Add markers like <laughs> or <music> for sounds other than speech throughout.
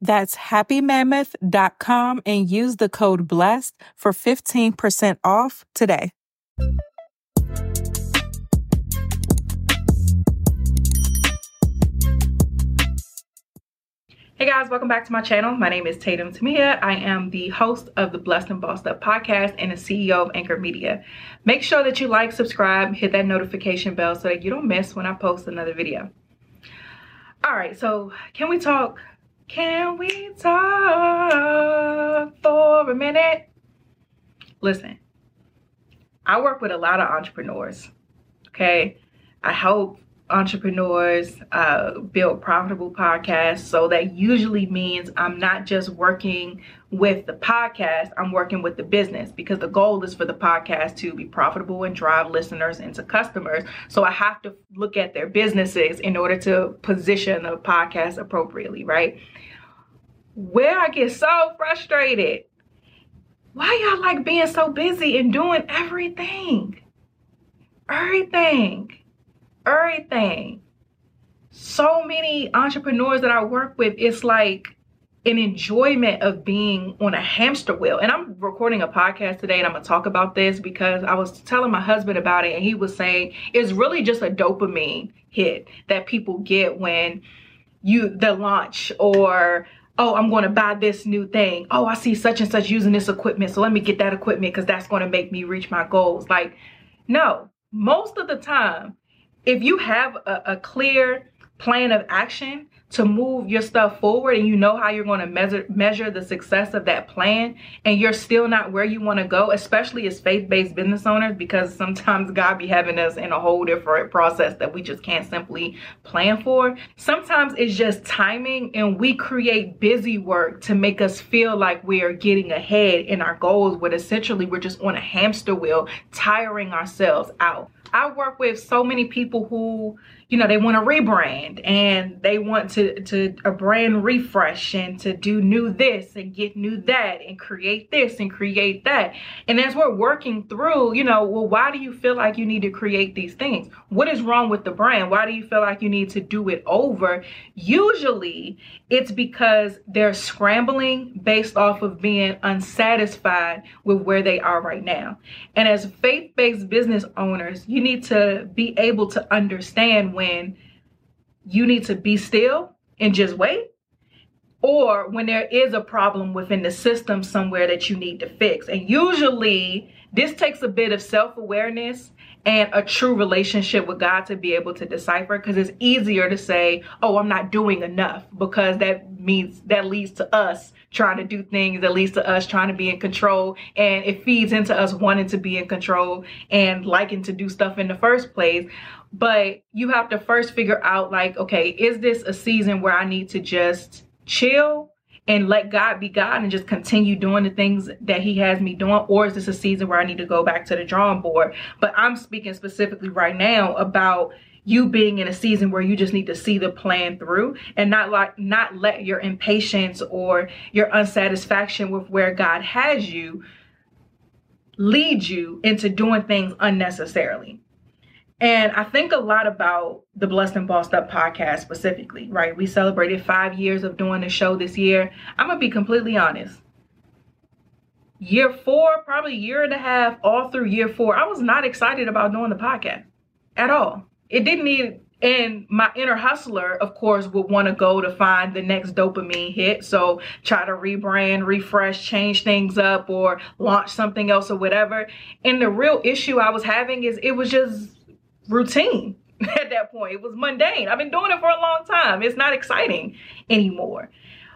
That's happymammoth.com and use the code BLESSED for 15% off today. Hey guys, welcome back to my channel. My name is Tatum Temia. I am the host of the Blessed and Bossed Up podcast and the CEO of Anchor Media. Make sure that you like, subscribe, hit that notification bell so that you don't miss when I post another video. All right, so can we talk can we talk for a minute? Listen, I work with a lot of entrepreneurs. Okay. I help entrepreneurs uh, build profitable podcasts. So that usually means I'm not just working with the podcast, I'm working with the business because the goal is for the podcast to be profitable and drive listeners into customers. So I have to look at their businesses in order to position the podcast appropriately, right? Where I get so frustrated. Why y'all like being so busy and doing everything? Everything everything. So many entrepreneurs that I work with, it's like an enjoyment of being on a hamster wheel. And I'm recording a podcast today and I'm gonna talk about this because I was telling my husband about it and he was saying it's really just a dopamine hit that people get when you the launch or oh i'm going to buy this new thing oh i see such and such using this equipment so let me get that equipment because that's going to make me reach my goals like no most of the time if you have a, a clear plan of action to move your stuff forward and you know how you're going to measure measure the success of that plan and you're still not where you want to go especially as faith-based business owners because sometimes god be having us in a whole different process that we just can't simply plan for sometimes it's just timing and we create busy work to make us feel like we are getting ahead in our goals but essentially we're just on a hamster wheel tiring ourselves out I work with so many people who, you know, they want to rebrand and they want to to a brand refresh and to do new this and get new that and create this and create that. And as we're working through, you know, well, why do you feel like you need to create these things? What is wrong with the brand? Why do you feel like you need to do it over? Usually, it's because they're scrambling based off of being unsatisfied with where they are right now. And as faith-based business owners, you need to be able to understand when you need to be still and just wait or when there is a problem within the system somewhere that you need to fix. And usually this takes a bit of self-awareness and a true relationship with God to be able to decipher because it's easier to say, oh, I'm not doing enough because that means that leads to us trying to do things, that leads to us trying to be in control. And it feeds into us wanting to be in control and liking to do stuff in the first place. But you have to first figure out, like, okay, is this a season where I need to just chill and let God be God and just continue doing the things that He has me doing? Or is this a season where I need to go back to the drawing board? But I'm speaking specifically right now about you being in a season where you just need to see the plan through and not like not let your impatience or your unsatisfaction with where God has you lead you into doing things unnecessarily. And I think a lot about the Blessed and Bossed Up podcast specifically, right? We celebrated five years of doing the show this year. I'm going to be completely honest. Year four, probably year and a half, all through year four, I was not excited about doing the podcast at all. It didn't need and my inner hustler, of course, would want to go to find the next dopamine hit. So try to rebrand, refresh, change things up, or launch something else or whatever. And the real issue I was having is it was just routine <laughs> at that point. It was mundane. I've been doing it for a long time. It's not exciting anymore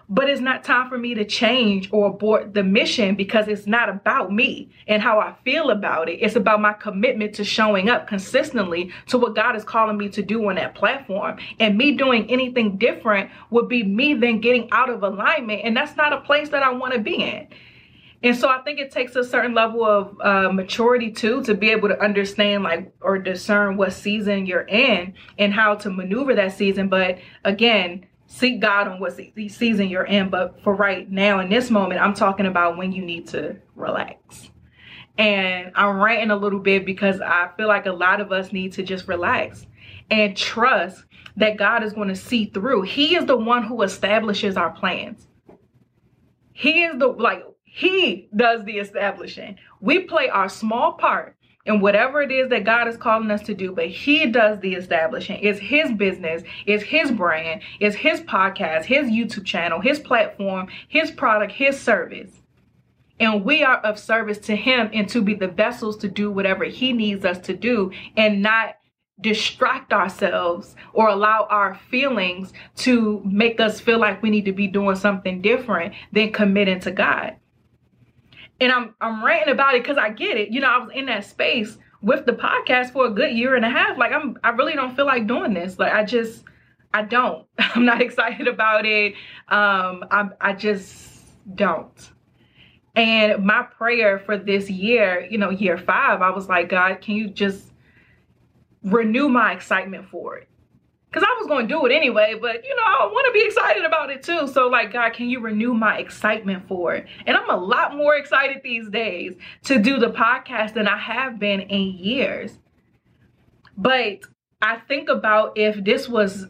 but it's not time for me to change or abort the mission because it's not about me and how I feel about it. It's about my commitment to showing up consistently to what God is calling me to do on that platform. And me doing anything different would be me then getting out of alignment. And that's not a place that I want to be in. And so I think it takes a certain level of uh, maturity too to be able to understand like or discern what season you're in and how to maneuver that season. But again, seek God on what season you're in. But for right now, in this moment, I'm talking about when you need to relax. And I'm ranting a little bit because I feel like a lot of us need to just relax and trust that God is going to see through. He is the one who establishes our plans. He is the, like, He does the establishing. We play our small part in whatever it is that God is calling us to do, but He does the establishing. It's His business, it's His brand, it's His podcast, His YouTube channel, His platform, His product, His service. And we are of service to Him and to be the vessels to do whatever He needs us to do and not distract ourselves or allow our feelings to make us feel like we need to be doing something different than committing to God and I'm I'm ranting about it because I get it. You know, I was in that space with the podcast for a good year and a half. Like I'm I really don't feel like doing this. Like I just I don't. <laughs> I'm not excited about it. Um I I just don't. And my prayer for this year, you know, year 5, I was like, God, can you just renew my excitement for it? Because I was going to do it anyway, but you know, I want to be excited about it too. So like, God, can you renew my excitement for it? And I'm a lot more excited these days to do the podcast than I have been in years. But I think about if this was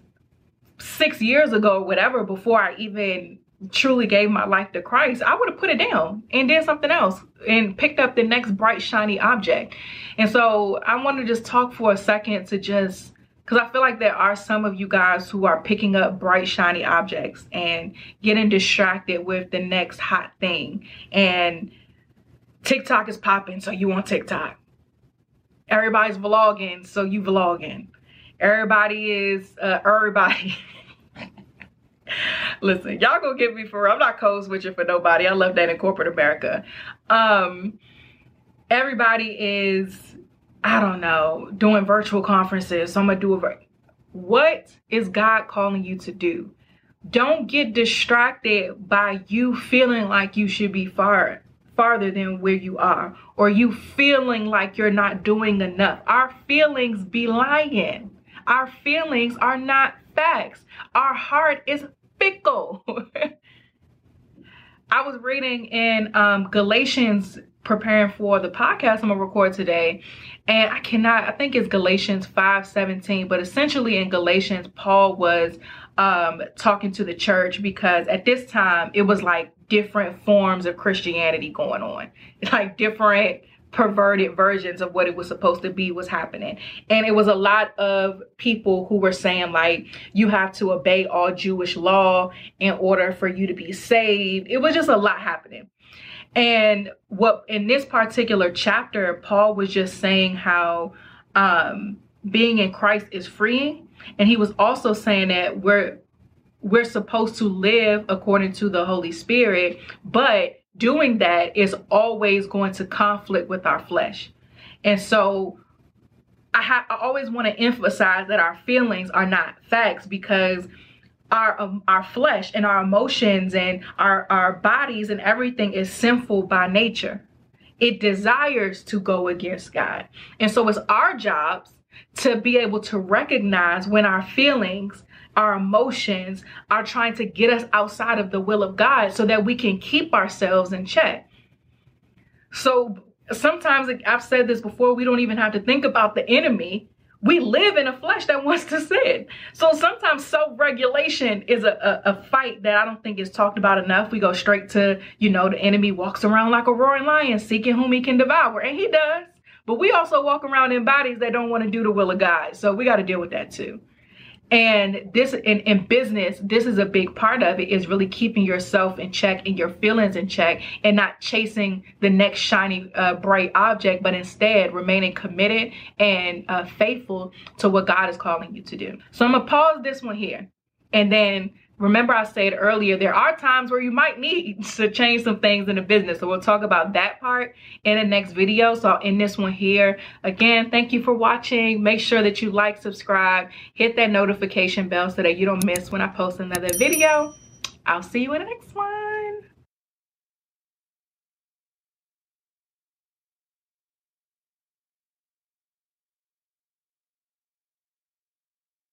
six years ago or whatever, before I even truly gave my life to Christ, I would have put it down and did something else and picked up the next bright, shiny object. And so I want to just talk for a second to just because I feel like there are some of you guys who are picking up bright, shiny objects and getting distracted with the next hot thing. And TikTok is popping, so you on TikTok. Everybody's vlogging, so you vlogging. Everybody is, uh, everybody. <laughs> Listen, y'all gonna get me for I'm not code switching for nobody. I love that in corporate America. Um, everybody is I don't know, doing virtual conferences. So I'm gonna do it. What is God calling you to do? Don't get distracted by you feeling like you should be far farther than where you are or you feeling like you're not doing enough. Our feelings be lying. Our feelings are not facts. Our heart is fickle. <laughs> I was reading in um, Galatians preparing for the podcast I'm gonna record today. And I cannot, I think it's Galatians 5 17, but essentially in Galatians, Paul was um, talking to the church because at this time it was like different forms of Christianity going on, <laughs> like different perverted versions of what it was supposed to be was happening. And it was a lot of people who were saying, like, you have to obey all Jewish law in order for you to be saved. It was just a lot happening. And what in this particular chapter, Paul was just saying how um, being in Christ is freeing. And he was also saying that we're we're supposed to live according to the Holy Spirit, but doing that is always going to conflict with our flesh. And so I, ha- I always want to emphasize that our feelings are not facts because our um, our flesh and our emotions and our our bodies and everything is sinful by nature. It desires to go against god. And so it's our jobs to be able to recognize when our feelings our emotions are trying to get us outside of the will of god so that we can keep ourselves in check. So sometimes i've said this before we don't even have to think about the enemy. We live in a flesh <laughs> wants to sin. So sometimes self-regulation is a, a, a, fight that I don't think is talked about enough. We go straight to, you know, the enemy walks around like a roaring lion seeking whom he can devour. And he does. But we also walk around in bodies that don't want to do the will of God. So we got to deal with that too. And this in, in business, this is a big part of it is really keeping yourself in check and your feelings in check and not chasing the next shiny, uh, bright object, but instead remaining committed and uh, faithful to what God is calling you to do. So I'm to pause this one here and then remember I said earlier, there are times where you might need <laughs> to change some things in the business. So we'll talk about that part in the next video. So I'll end this one here. Again, thank you for watching. Make sure that you like, subscribe, hit that notification bell so that you don't miss when I post another video. I'll see you in the next one.